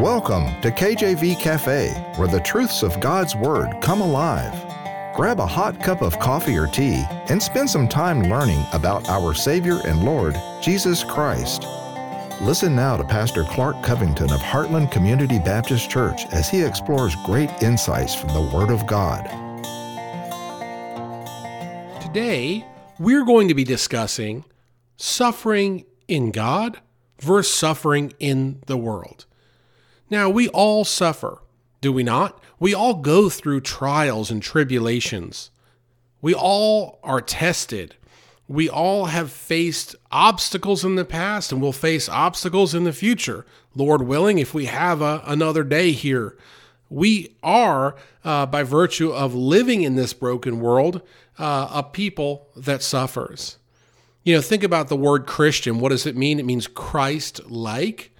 Welcome to KJV Cafe, where the truths of God's Word come alive. Grab a hot cup of coffee or tea and spend some time learning about our Savior and Lord, Jesus Christ. Listen now to Pastor Clark Covington of Heartland Community Baptist Church as he explores great insights from the Word of God. Today, we're going to be discussing suffering in God versus suffering in the world. Now, we all suffer, do we not? We all go through trials and tribulations. We all are tested. We all have faced obstacles in the past and will face obstacles in the future. Lord willing, if we have a, another day here, we are, uh, by virtue of living in this broken world, uh, a people that suffers. You know, think about the word Christian. What does it mean? It means Christ like.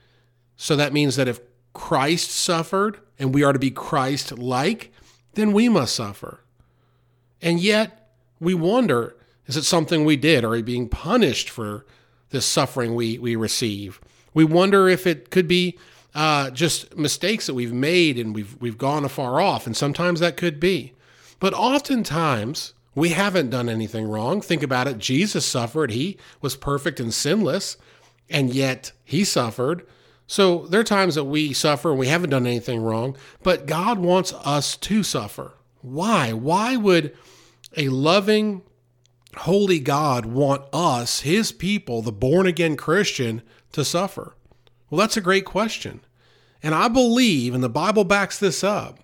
So that means that if Christ suffered and we are to be Christ like, then we must suffer. And yet, we wonder is it something we did? Are we being punished for this suffering we, we receive? We wonder if it could be uh, just mistakes that we've made and we've, we've gone afar off. And sometimes that could be. But oftentimes, we haven't done anything wrong. Think about it. Jesus suffered, he was perfect and sinless, and yet he suffered. So there are times that we suffer and we haven't done anything wrong, but God wants us to suffer. Why? Why would a loving, holy God want us, his people, the born again Christian, to suffer? Well, that's a great question. And I believe, and the Bible backs this up,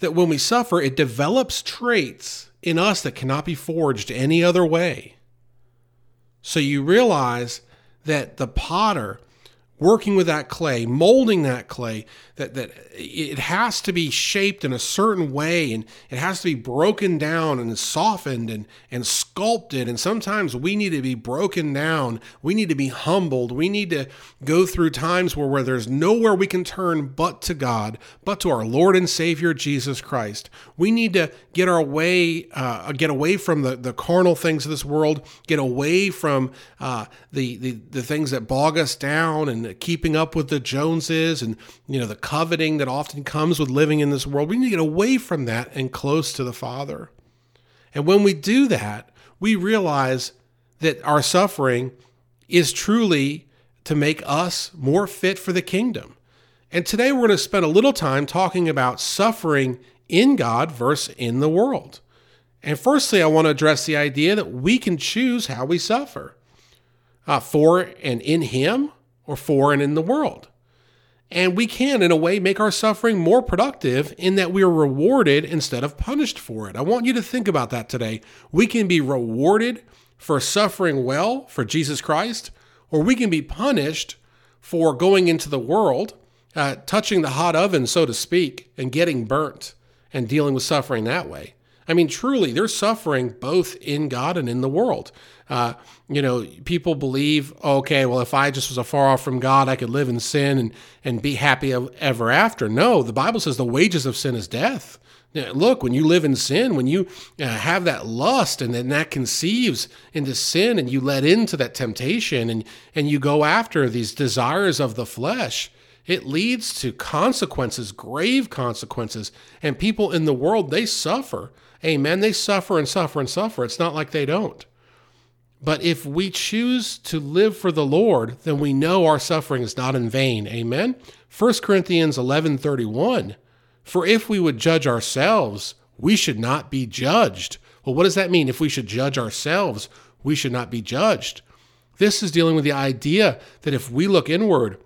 that when we suffer, it develops traits in us that cannot be forged any other way. So you realize that the potter working with that clay, molding that clay, that, that it has to be shaped in a certain way and it has to be broken down and softened and, and sculpted. And sometimes we need to be broken down. We need to be humbled. We need to go through times where, where there's nowhere we can turn but to God, but to our Lord and Savior Jesus Christ. We need to get our way, uh, get away from the, the carnal things of this world, get away from uh, the, the, the things that bog us down and keeping up with the Joneses and you know the coveting that often comes with living in this world. We need to get away from that and close to the Father. And when we do that, we realize that our suffering is truly to make us more fit for the kingdom. And today we're going to spend a little time talking about suffering in God versus in the world. And firstly, I want to address the idea that we can choose how we suffer uh, for and in Him or for and in the world. And we can, in a way, make our suffering more productive in that we are rewarded instead of punished for it. I want you to think about that today. We can be rewarded for suffering well for Jesus Christ, or we can be punished for going into the world, uh, touching the hot oven, so to speak, and getting burnt and dealing with suffering that way. I mean, truly, there's suffering both in God and in the world. Uh, you know, people believe, okay, well, if I just was afar off from God, I could live in sin and, and be happy ever after. No, the Bible says the wages of sin is death. Look, when you live in sin, when you uh, have that lust and then that conceives into sin and you let into that temptation and, and you go after these desires of the flesh, it leads to consequences, grave consequences. And people in the world, they suffer. Amen. They suffer and suffer and suffer. It's not like they don't. But if we choose to live for the Lord, then we know our suffering is not in vain. Amen. 1 Corinthians 11:31 For if we would judge ourselves, we should not be judged. Well, what does that mean? If we should judge ourselves, we should not be judged. This is dealing with the idea that if we look inward,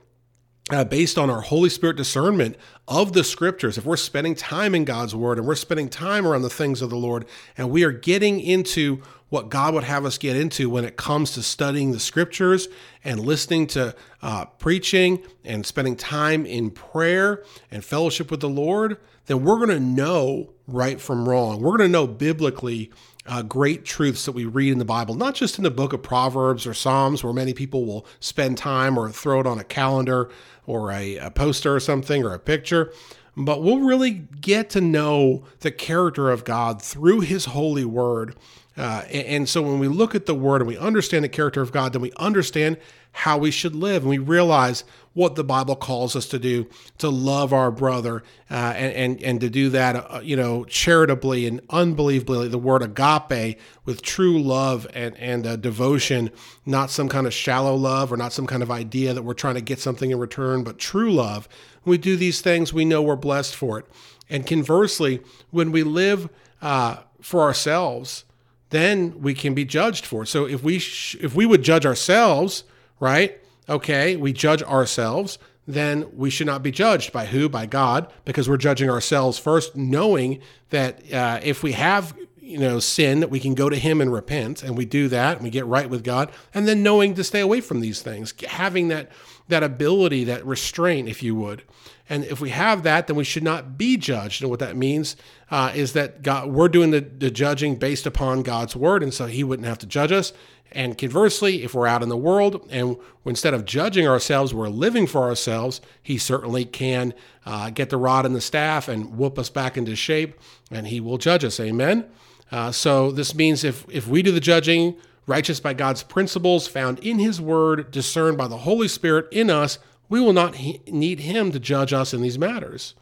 uh, based on our Holy Spirit discernment of the scriptures, if we're spending time in God's word and we're spending time around the things of the Lord and we are getting into what God would have us get into when it comes to studying the scriptures and listening to uh, preaching and spending time in prayer and fellowship with the Lord, then we're going to know right from wrong. We're going to know biblically uh, great truths that we read in the Bible, not just in the book of Proverbs or Psalms, where many people will spend time or throw it on a calendar or a, a poster or something or a picture, but we'll really get to know the character of God through His holy word Uh, and, and so when we look at the word and we understand the character of God, then we understand how we should live. And we realize what the Bible calls us to do to love our brother uh, and, and, and to do that, uh, you know, charitably and unbelievably. The word agape with true love and, and uh, devotion, not some kind of shallow love or not some kind of idea that we're trying to get something in return, but true love. When we do these things, we know we're blessed for it. And conversely, when we live uh, for ourselves, then we can be judged for it. So if we sh- if we would judge ourselves, right? Okay, we judge ourselves, then we should not be judged by who? By God, because we're judging ourselves first, knowing that uh, if we have you know sin that we can go to him and repent and we do that and we get right with god and then knowing to stay away from these things having that that ability that restraint if you would and if we have that then we should not be judged and what that means uh, is that god we're doing the, the judging based upon god's word and so he wouldn't have to judge us and conversely, if we're out in the world and instead of judging ourselves, we're living for ourselves, he certainly can uh, get the rod and the staff and whoop us back into shape, and he will judge us. Amen. Uh, so this means if if we do the judging, righteous by God's principles found in His Word, discerned by the Holy Spirit in us, we will not he- need Him to judge us in these matters.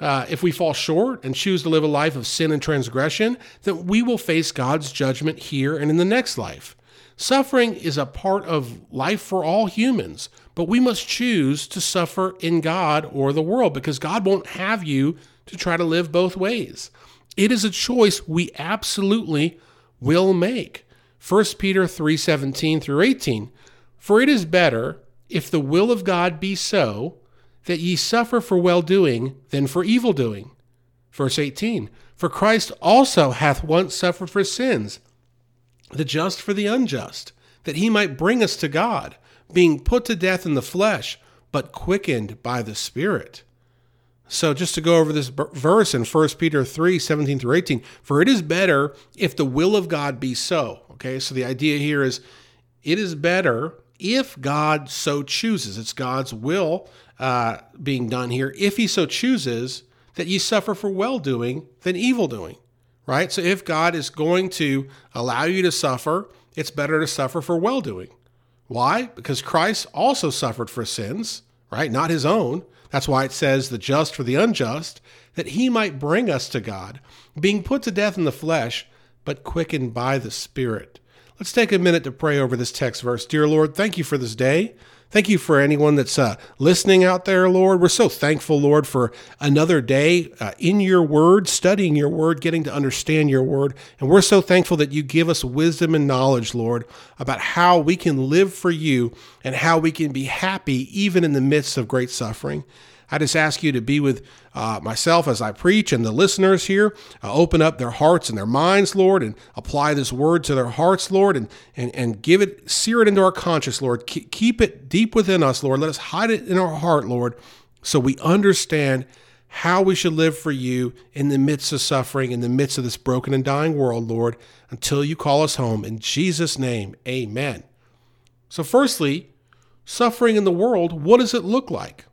Uh, if we fall short and choose to live a life of sin and transgression, then we will face God's judgment here and in the next life. Suffering is a part of life for all humans, but we must choose to suffer in God or the world because God won't have you to try to live both ways. It is a choice we absolutely will make. 1 Peter 3:17 through 18. For it is better if the will of God be so that ye suffer for well doing than for evil doing. Verse 18. For Christ also hath once suffered for sins the just for the unjust, that he might bring us to God, being put to death in the flesh, but quickened by the Spirit. So, just to go over this verse in 1 Peter 3 17 through 18, for it is better if the will of God be so. Okay, so the idea here is it is better if God so chooses. It's God's will uh, being done here. If he so chooses, that ye suffer for well doing than evil doing right? So if God is going to allow you to suffer, it's better to suffer for well doing. Why? Because Christ also suffered for sins, right? Not his own. That's why it says the just for the unjust, that he might bring us to God, being put to death in the flesh, but quickened by the Spirit. Let's take a minute to pray over this text verse. Dear Lord, thank you for this day. Thank you for anyone that's uh, listening out there, Lord. We're so thankful, Lord, for another day uh, in your word, studying your word, getting to understand your word. And we're so thankful that you give us wisdom and knowledge, Lord, about how we can live for you and how we can be happy even in the midst of great suffering. I just ask you to be with uh, myself as I preach and the listeners here. Uh, open up their hearts and their minds, Lord, and apply this word to their hearts, Lord, and, and, and give it, sear it into our conscience, Lord. keep it deep within us, Lord. Let us hide it in our heart, Lord, so we understand how we should live for you in the midst of suffering, in the midst of this broken and dying world, Lord, until you call us home. In Jesus' name, amen. So, firstly, suffering in the world, what does it look like?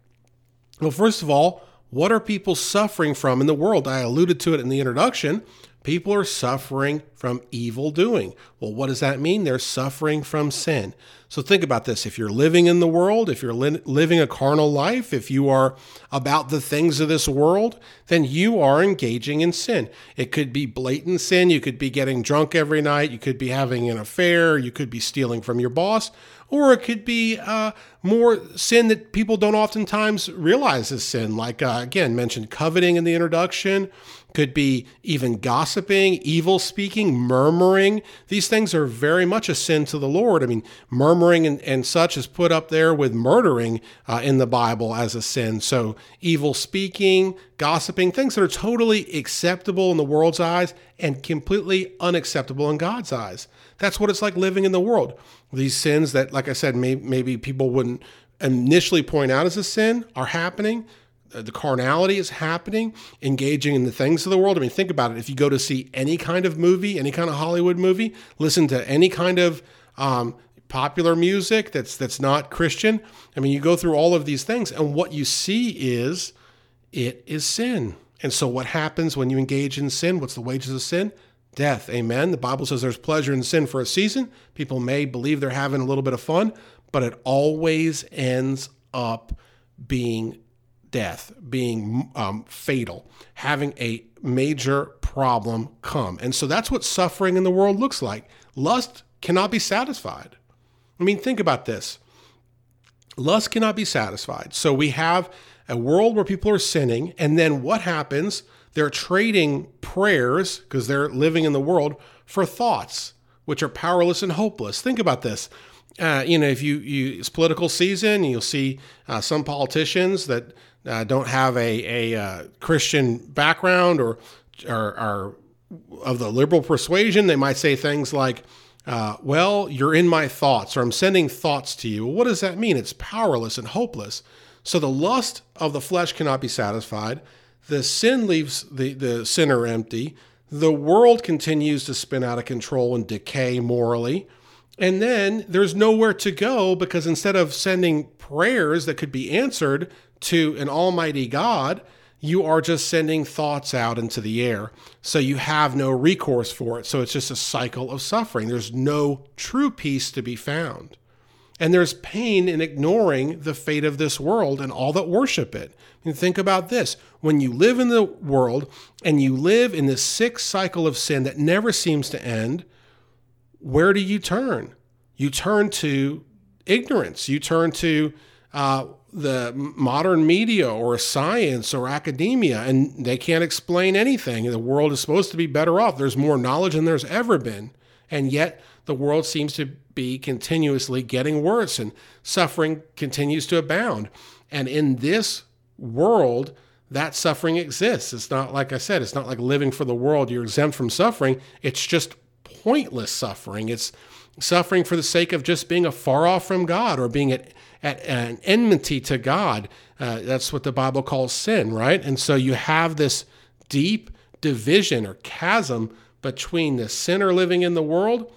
Well, first of all, what are people suffering from in the world? I alluded to it in the introduction. People are suffering from evil doing. Well, what does that mean? They're suffering from sin. So think about this. If you're living in the world, if you're li- living a carnal life, if you are about the things of this world, then you are engaging in sin. It could be blatant sin. You could be getting drunk every night. You could be having an affair. You could be stealing from your boss or it could be uh, more sin that people don't oftentimes realize is sin, like uh, again mentioned coveting in the introduction. Could be even gossiping, evil speaking, murmuring. These things are very much a sin to the Lord. I mean, murmuring and, and such is put up there with murdering uh, in the Bible as a sin. So, evil speaking, gossiping, things that are totally acceptable in the world's eyes and completely unacceptable in God's eyes. That's what it's like living in the world. These sins that, like I said, may, maybe people wouldn't initially point out as a sin are happening. Uh, the carnality is happening, engaging in the things of the world. I mean, think about it. If you go to see any kind of movie, any kind of Hollywood movie, listen to any kind of um, popular music that's that's not Christian. I mean, you go through all of these things, and what you see is it is sin. And so, what happens when you engage in sin? What's the wages of sin? death. Amen. The Bible says there's pleasure in sin for a season. People may believe they're having a little bit of fun, but it always ends up being death, being um, fatal, having a major problem come. And so that's what suffering in the world looks like. Lust cannot be satisfied. I mean, think about this lust cannot be satisfied. So we have a world where people are sinning, and then what happens? They're trading prayers, because they're living in the world, for thoughts, which are powerless and hopeless. Think about this. Uh, you know, if you, you it's political season, you'll see uh, some politicians that uh, don't have a, a uh, Christian background or, or are of the liberal persuasion. They might say things like, uh, well, you're in my thoughts, or I'm sending thoughts to you. Well, what does that mean? It's powerless and hopeless. So the lust of the flesh cannot be satisfied. The sin leaves the, the sinner empty. The world continues to spin out of control and decay morally. And then there's nowhere to go because instead of sending prayers that could be answered to an almighty God, you are just sending thoughts out into the air. So you have no recourse for it. So it's just a cycle of suffering. There's no true peace to be found. And there's pain in ignoring the fate of this world and all that worship it. And think about this when you live in the world and you live in this sick cycle of sin that never seems to end, where do you turn? You turn to ignorance. You turn to uh, the modern media or science or academia, and they can't explain anything. The world is supposed to be better off. There's more knowledge than there's ever been. And yet, the world seems to be continuously getting worse, and suffering continues to abound. And in this world, that suffering exists. It's not like I said, it's not like living for the world. You're exempt from suffering. It's just pointless suffering. It's suffering for the sake of just being afar off from God or being at at an enmity to God. Uh, that's what the Bible calls sin, right? And so you have this deep division or chasm between the sinner living in the world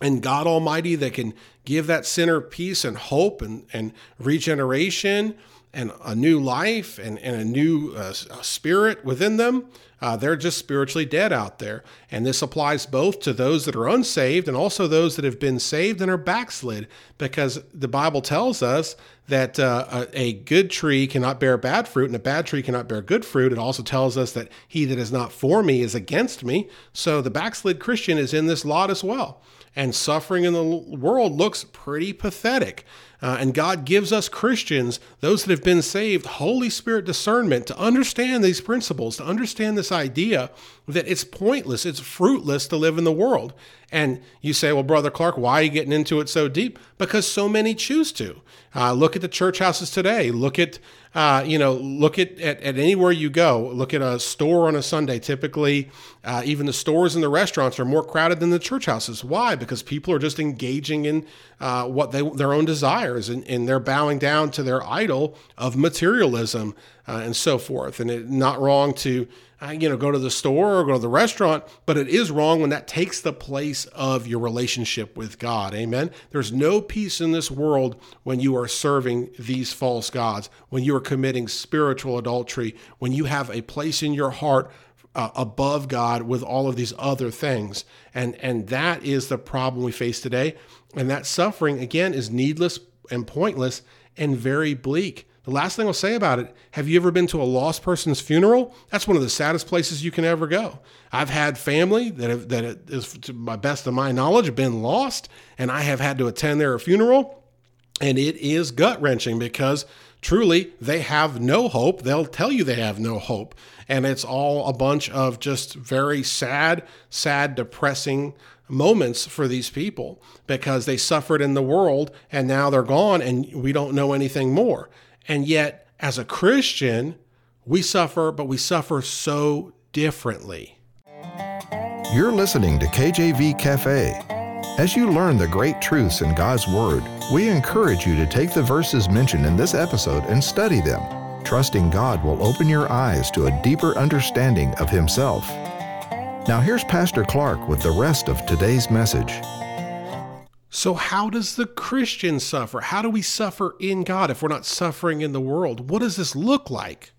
and God Almighty that can give that sinner peace and hope and, and regeneration and a new life and, and a new uh, spirit within them. Uh, they're just spiritually dead out there. And this applies both to those that are unsaved and also those that have been saved and are backslid, because the Bible tells us that uh, a, a good tree cannot bear bad fruit and a bad tree cannot bear good fruit. It also tells us that he that is not for me is against me. So the backslid Christian is in this lot as well. And suffering in the world looks pretty pathetic. Uh, and God gives us Christians, those that have been saved, Holy Spirit discernment to understand these principles, to understand this idea that it's pointless, it's fruitless to live in the world. And you say, well, Brother Clark, why are you getting into it so deep? Because so many choose to. Uh, look at the church houses today. Look at, uh, you know, look at, at, at, anywhere you go. Look at a store on a Sunday. Typically, uh, even the stores and the restaurants are more crowded than the church houses. Why? Because people are just engaging in uh, what they their own desires, and, and they're bowing down to their idol of materialism uh, and so forth. And it's not wrong to you know, go to the store or go to the restaurant, but it is wrong when that takes the place of your relationship with God. Amen. There's no peace in this world when you are serving these false gods, when you are committing spiritual adultery, when you have a place in your heart uh, above God with all of these other things. And and that is the problem we face today. And that suffering again is needless and pointless and very bleak. The last thing I'll say about it have you ever been to a lost person's funeral? That's one of the saddest places you can ever go. I've had family that, have, that is, to my best of my knowledge, been lost, and I have had to attend their funeral. And it is gut wrenching because truly they have no hope. They'll tell you they have no hope. And it's all a bunch of just very sad, sad, depressing moments for these people because they suffered in the world and now they're gone and we don't know anything more. And yet, as a Christian, we suffer, but we suffer so differently. You're listening to KJV Cafe. As you learn the great truths in God's Word, we encourage you to take the verses mentioned in this episode and study them, trusting God will open your eyes to a deeper understanding of Himself. Now, here's Pastor Clark with the rest of today's message. So, how does the Christian suffer? How do we suffer in God if we're not suffering in the world? What does this look like?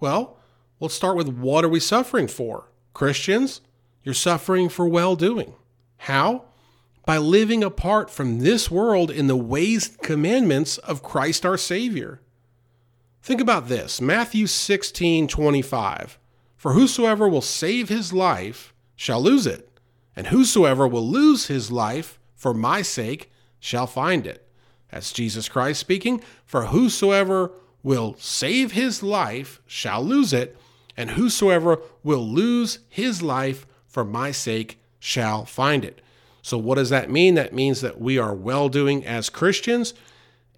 Well, let's start with what are we suffering for? Christians, You're suffering for well doing. How? By living apart from this world in the ways and commandments of Christ our Savior. Think about this Matthew 16 25. For whosoever will save his life shall lose it, and whosoever will lose his life for my sake shall find it. That's Jesus Christ speaking. For whosoever will save his life shall lose it, and whosoever will lose his life for my sake shall find it. So, what does that mean? That means that we are well doing as Christians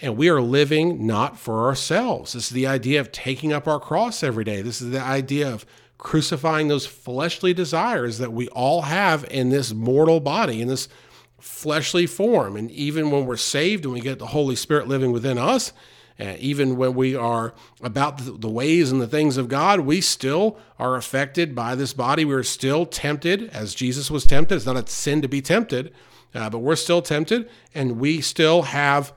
and we are living not for ourselves. This is the idea of taking up our cross every day. This is the idea of crucifying those fleshly desires that we all have in this mortal body, in this fleshly form. And even when we're saved and we get the Holy Spirit living within us, uh, even when we are about the, the ways and the things of God, we still are affected by this body. We're still tempted, as Jesus was tempted. It's not a sin to be tempted, uh, but we're still tempted, and we still have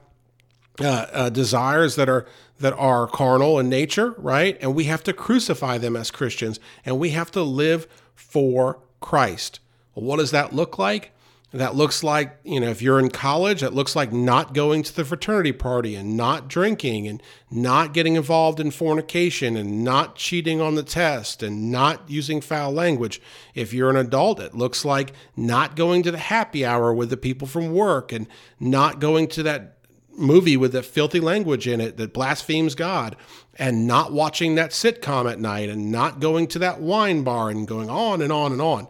uh, uh, desires that are that are carnal in nature, right? And we have to crucify them as Christians, and we have to live for Christ. Well, what does that look like? That looks like, you know, if you're in college, that looks like not going to the fraternity party and not drinking and not getting involved in fornication and not cheating on the test and not using foul language. If you're an adult, it looks like not going to the happy hour with the people from work and not going to that movie with the filthy language in it that blasphemes God and not watching that sitcom at night and not going to that wine bar and going on and on and on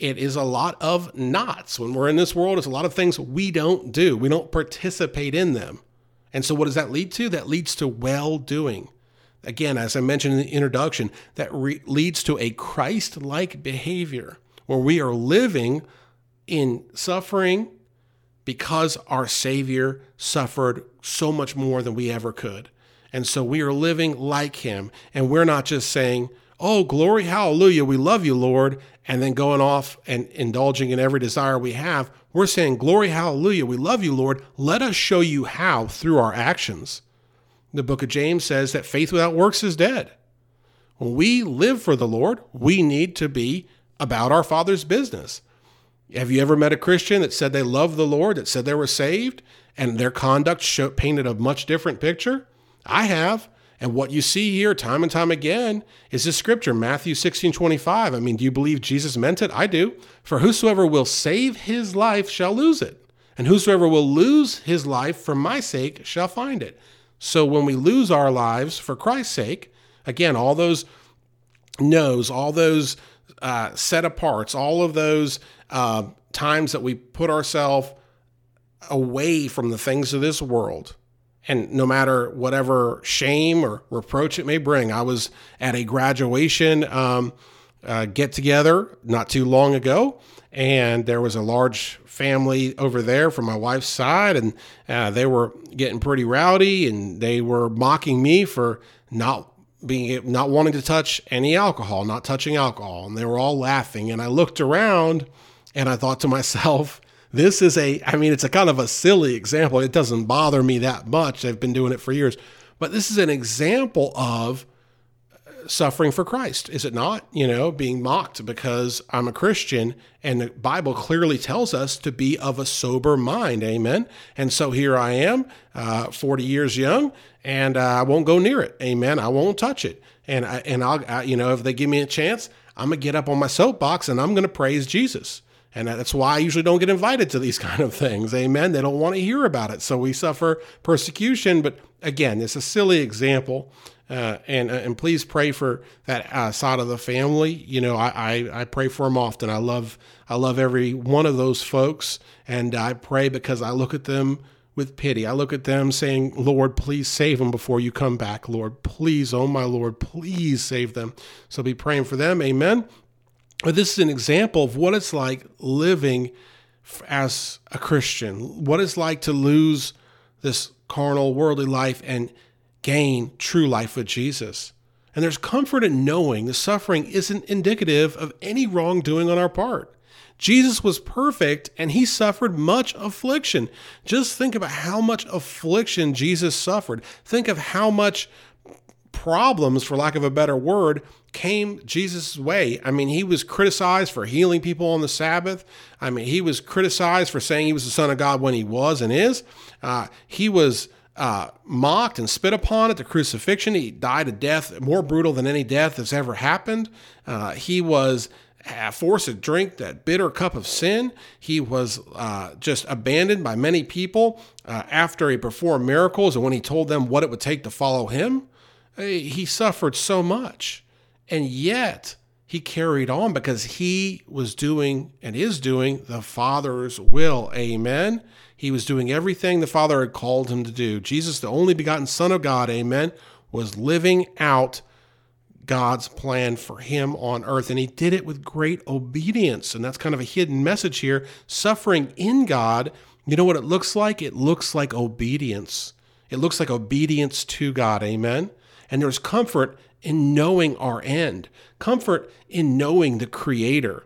it is a lot of knots. When we're in this world, it's a lot of things we don't do. We don't participate in them. And so, what does that lead to? That leads to well doing. Again, as I mentioned in the introduction, that re- leads to a Christ like behavior where we are living in suffering because our Savior suffered so much more than we ever could. And so we are living like Him. And we're not just saying, oh, glory, hallelujah, we love you, Lord, and then going off and indulging in every desire we have, we're saying, glory, hallelujah, we love you, Lord. Let us show you how through our actions. The book of James says that faith without works is dead. When we live for the Lord, we need to be about our Father's business. Have you ever met a Christian that said they loved the Lord, that said they were saved, and their conduct showed, painted a much different picture? I have. And what you see here time and time again is this scripture, Matthew 16, 25. I mean, do you believe Jesus meant it? I do. For whosoever will save his life shall lose it. And whosoever will lose his life for my sake shall find it. So when we lose our lives for Christ's sake, again, all those no's, all those uh, set aparts, all of those uh, times that we put ourselves away from the things of this world, and no matter whatever shame or reproach it may bring. I was at a graduation um, uh, get together not too long ago, and there was a large family over there from my wife's side, and uh, they were getting pretty rowdy, and they were mocking me for not being not wanting to touch any alcohol, not touching alcohol, and they were all laughing. And I looked around, and I thought to myself, this is a, I mean, it's a kind of a silly example. It doesn't bother me that much. I've been doing it for years. But this is an example of suffering for Christ, is it not? You know, being mocked because I'm a Christian, and the Bible clearly tells us to be of a sober mind. Amen. And so here I am, uh, 40 years young, and uh, I won't go near it. Amen. I won't touch it. And I, and I'll, I, you know, if they give me a chance, I'm gonna get up on my soapbox and I'm gonna praise Jesus. And that's why I usually don't get invited to these kind of things. Amen. They don't want to hear about it. So we suffer persecution. But again, it's a silly example. Uh, and uh, and please pray for that uh, side of the family. You know, I, I, I pray for them often. I love I love every one of those folks, and I pray because I look at them with pity. I look at them saying, "Lord, please save them before you come back. Lord, please, oh my Lord, please save them." So be praying for them. Amen. But this is an example of what it's like living as a Christian, what it's like to lose this carnal, worldly life and gain true life with Jesus. And there's comfort in knowing the suffering isn't indicative of any wrongdoing on our part. Jesus was perfect and he suffered much affliction. Just think about how much affliction Jesus suffered. Think of how much problems, for lack of a better word, came Jesus' way. I mean, he was criticized for healing people on the Sabbath. I mean, he was criticized for saying he was the Son of God when he was and is. Uh, he was uh, mocked and spit upon at the crucifixion. He died a death more brutal than any death that's ever happened. Uh, he was uh, forced to drink that bitter cup of sin. He was uh, just abandoned by many people uh, after he performed miracles and when he told them what it would take to follow him. He suffered so much. And yet, he carried on because he was doing and is doing the Father's will. Amen. He was doing everything the Father had called him to do. Jesus, the only begotten Son of God, amen, was living out God's plan for him on earth. And he did it with great obedience. And that's kind of a hidden message here. Suffering in God, you know what it looks like? It looks like obedience. It looks like obedience to God. Amen. And there's comfort in knowing our end, comfort in knowing the Creator,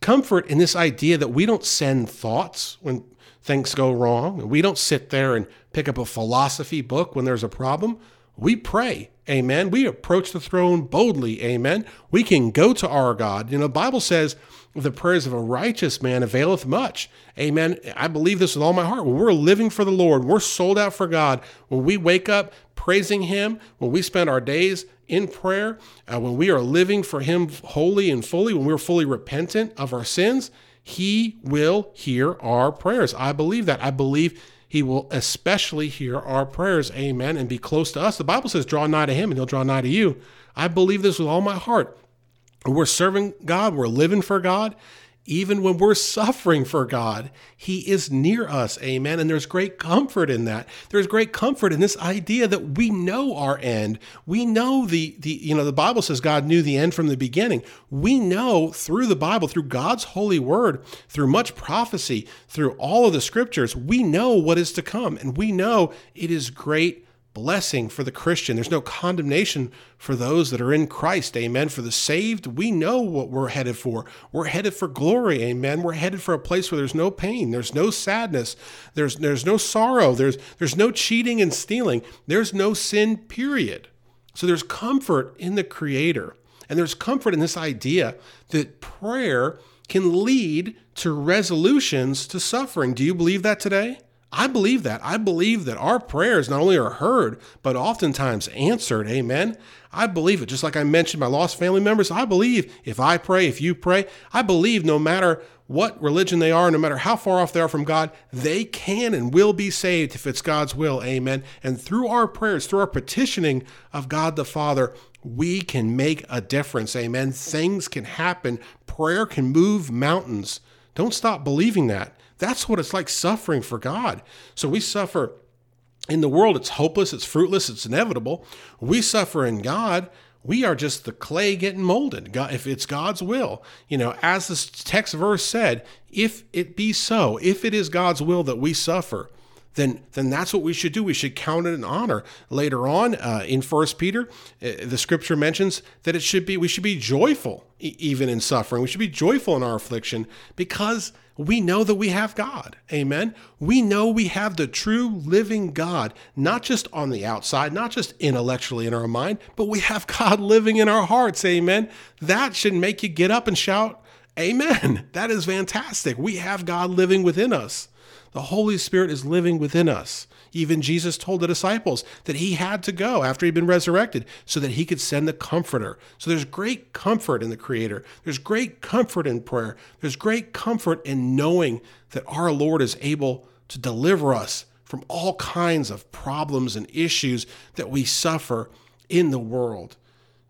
comfort in this idea that we don't send thoughts when things go wrong. We don't sit there and pick up a philosophy book when there's a problem. We pray. Amen. We approach the throne boldly. Amen. We can go to our God. You know, the Bible says the prayers of a righteous man availeth much. Amen. I believe this with all my heart. When we're living for the Lord, we're sold out for God. When we wake up praising Him, when we spend our days in prayer, uh, when we are living for Him wholly and fully, when we're fully repentant of our sins, He will hear our prayers. I believe that. I believe He will especially hear our prayers. Amen. And be close to us. The Bible says, draw nigh to Him and He'll draw nigh to you. I believe this with all my heart. We're serving God, we're living for God, even when we're suffering for God, He is near us. Amen. And there's great comfort in that. There's great comfort in this idea that we know our end. We know the, the you know, the Bible says God knew the end from the beginning. We know through the Bible, through God's holy word, through much prophecy, through all of the scriptures, we know what is to come. And we know it is great blessing for the Christian. There's no condemnation for those that are in Christ. Amen. For the saved, we know what we're headed for. We're headed for glory. Amen. We're headed for a place where there's no pain, there's no sadness, there's there's no sorrow, there's there's no cheating and stealing. There's no sin period. So there's comfort in the creator. And there's comfort in this idea that prayer can lead to resolutions to suffering. Do you believe that today? I believe that. I believe that our prayers not only are heard, but oftentimes answered. Amen. I believe it. Just like I mentioned my lost family members, I believe if I pray, if you pray, I believe no matter what religion they are, no matter how far off they are from God, they can and will be saved if it's God's will. Amen. And through our prayers, through our petitioning of God the Father, we can make a difference. Amen. Things can happen. Prayer can move mountains. Don't stop believing that. That's what it's like suffering for God. So we suffer in the world, it's hopeless, it's fruitless, it's inevitable. We suffer in God. We are just the clay getting molded. God, if it's God's will, you know, as this text verse said, if it be so, if it is God's will that we suffer, then then that's what we should do. We should count it an honor. Later on uh, in First Peter, uh, the Scripture mentions that it should be we should be joyful e- even in suffering. We should be joyful in our affliction because we know that we have God. Amen. We know we have the true living God, not just on the outside, not just intellectually in our mind, but we have God living in our hearts. Amen. That should make you get up and shout, Amen. That is fantastic. We have God living within us. The Holy Spirit is living within us. Even Jesus told the disciples that he had to go after he'd been resurrected so that he could send the comforter. So there's great comfort in the Creator. There's great comfort in prayer. There's great comfort in knowing that our Lord is able to deliver us from all kinds of problems and issues that we suffer in the world.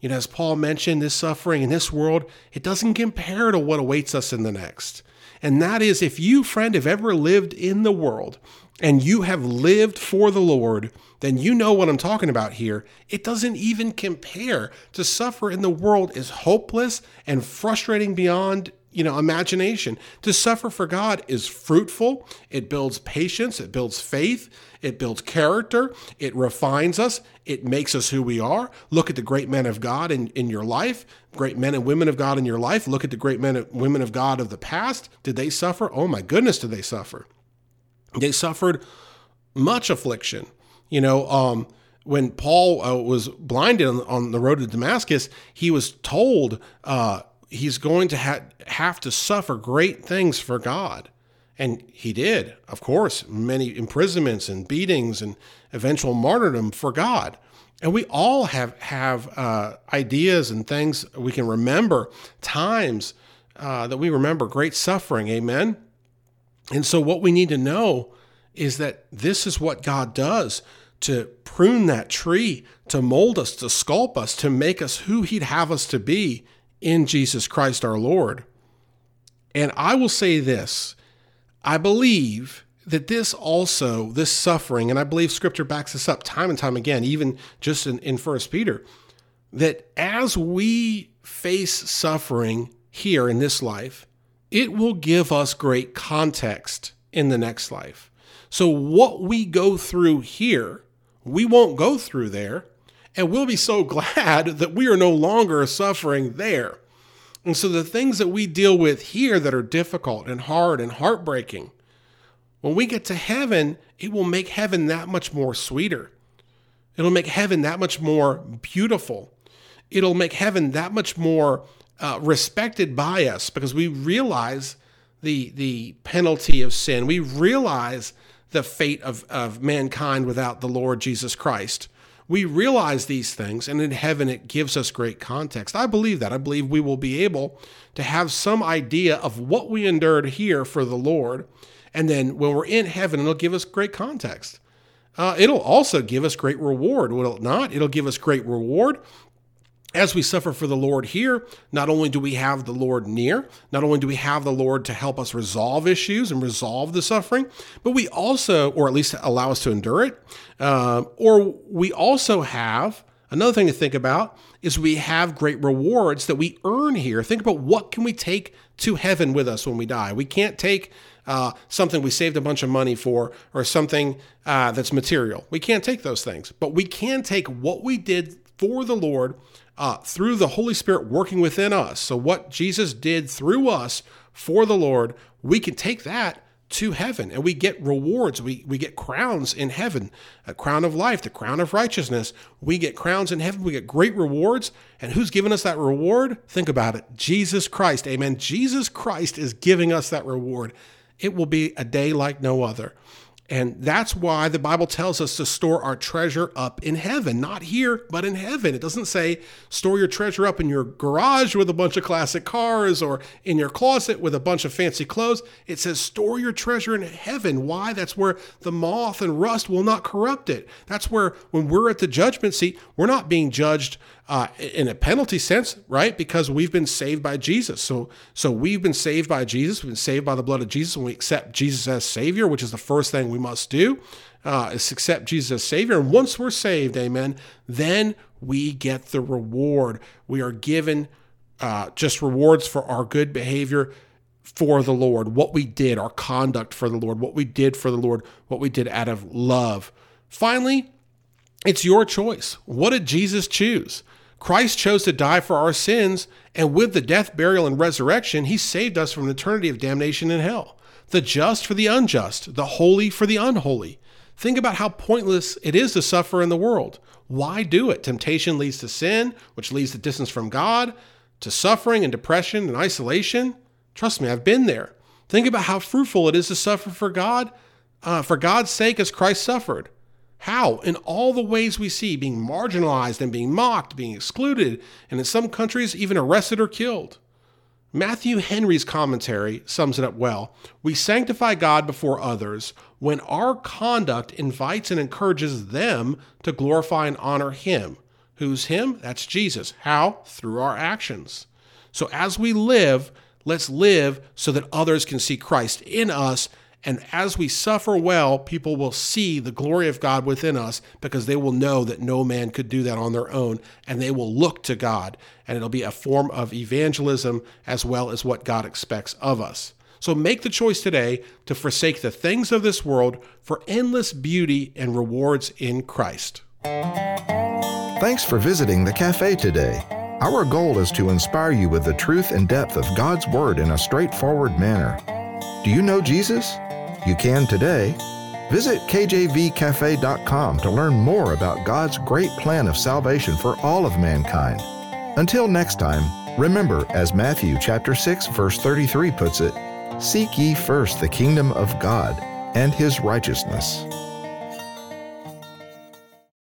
You know, as Paul mentioned, this suffering in this world, it doesn't compare to what awaits us in the next. And that is if you, friend, have ever lived in the world and you have lived for the Lord, then you know what I'm talking about here. It doesn't even compare to suffer in the world is hopeless and frustrating beyond you know imagination. To suffer for god is fruitful. It builds patience. It builds faith. It builds character. It refines us. It makes us who we are. Look at the great men of god in, in your life. Great men and women of god in your life. Look at the great men and women of god of the past. Did they suffer? Oh my goodness did they suffer. They suffered much affliction. You know um when Paul uh, was blinded on, on, the road to Damascus, he was told uh, he's going to ha- have to suffer great things for God. And he did, of course, many imprisonments and beatings and eventual martyrdom for God. And we all have have uh, ideas and things we can remember, times uh, that we remember great suffering. Amen. And so, what we need to know is that this is what God does to prune that tree, to mold us, to sculpt us, to make us who He'd have us to be in Jesus Christ our Lord. And I will say this I believe that this also, this suffering, and I believe scripture backs this up time and time again, even just in, in 1 Peter, that as we face suffering here in this life, it will give us great context in the next life. So, what we go through here, we won't go through there, and we'll be so glad that we are no longer suffering there. And so, the things that we deal with here that are difficult and hard and heartbreaking, when we get to heaven, it will make heaven that much more sweeter. It'll make heaven that much more beautiful. It'll make heaven that much more uh, respected by us because we realize the the penalty of sin. We realize the fate of, of mankind without the Lord Jesus Christ. We realize these things, and in heaven it gives us great context. I believe that. I believe we will be able to have some idea of what we endured here for the Lord. And then when we're in heaven, it'll give us great context. Uh, it'll also give us great reward, will it not? It'll give us great reward as we suffer for the Lord here, not only do we have the Lord near, not only do we have the Lord to help us resolve issues and resolve the suffering, but we also, or at least allow us to endure it, uh, or we also have another thing to think about is we have great rewards that we earn here. Think about what can we take to heaven with us when we die. We can't take uh, something we saved a bunch of money for or something uh, that's material. We can't take those things, but we can take what we did for the Lord uh, through the Holy Spirit working within us. So, what Jesus did through us for the Lord, we can take that to heaven and we get rewards. We, we get crowns in heaven, a crown of life, the crown of righteousness. We get crowns in heaven. We get great rewards. And who's giving us that reward? Think about it Jesus Christ. Amen. Jesus Christ is giving us that reward. It will be a day like no other. And that's why the Bible tells us to store our treasure up in heaven, not here, but in heaven. It doesn't say store your treasure up in your garage with a bunch of classic cars or in your closet with a bunch of fancy clothes. It says store your treasure in heaven. Why? That's where the moth and rust will not corrupt it. That's where, when we're at the judgment seat, we're not being judged uh, in a penalty sense, right? Because we've been saved by Jesus. So, so we've been saved by Jesus. We've been saved by the blood of Jesus, and we accept Jesus as Savior, which is the first thing we must do. Uh, is accept Jesus as Savior. And once we're saved, Amen, then we get the reward. We are given uh, just rewards for our good behavior for the Lord, what we did, our conduct for the Lord, what we did for the Lord, what we did out of love. Finally, it's your choice. What did Jesus choose? Christ chose to die for our sins, and with the death, burial, and resurrection, he saved us from an eternity of damnation in hell. The just for the unjust, the holy for the unholy. Think about how pointless it is to suffer in the world. Why do it? Temptation leads to sin, which leads to distance from God, to suffering and depression and isolation. Trust me, I've been there. Think about how fruitful it is to suffer for God, uh, for God's sake, as Christ suffered. How? In all the ways we see, being marginalized and being mocked, being excluded, and in some countries, even arrested or killed. Matthew Henry's commentary sums it up well. We sanctify God before others when our conduct invites and encourages them to glorify and honor Him. Who's Him? That's Jesus. How? Through our actions. So as we live, let's live so that others can see Christ in us and as we suffer well, people will see the glory of God within us because they will know that no man could do that on their own and they will look to God. And it'll be a form of evangelism as well as what God expects of us. So make the choice today to forsake the things of this world for endless beauty and rewards in Christ. Thanks for visiting the cafe today. Our goal is to inspire you with the truth and depth of God's Word in a straightforward manner. Do you know Jesus? You can today. Visit kjvcafe.com to learn more about God's great plan of salvation for all of mankind. Until next time, remember as Matthew chapter 6 verse 33 puts it, seek ye first the kingdom of God and his righteousness.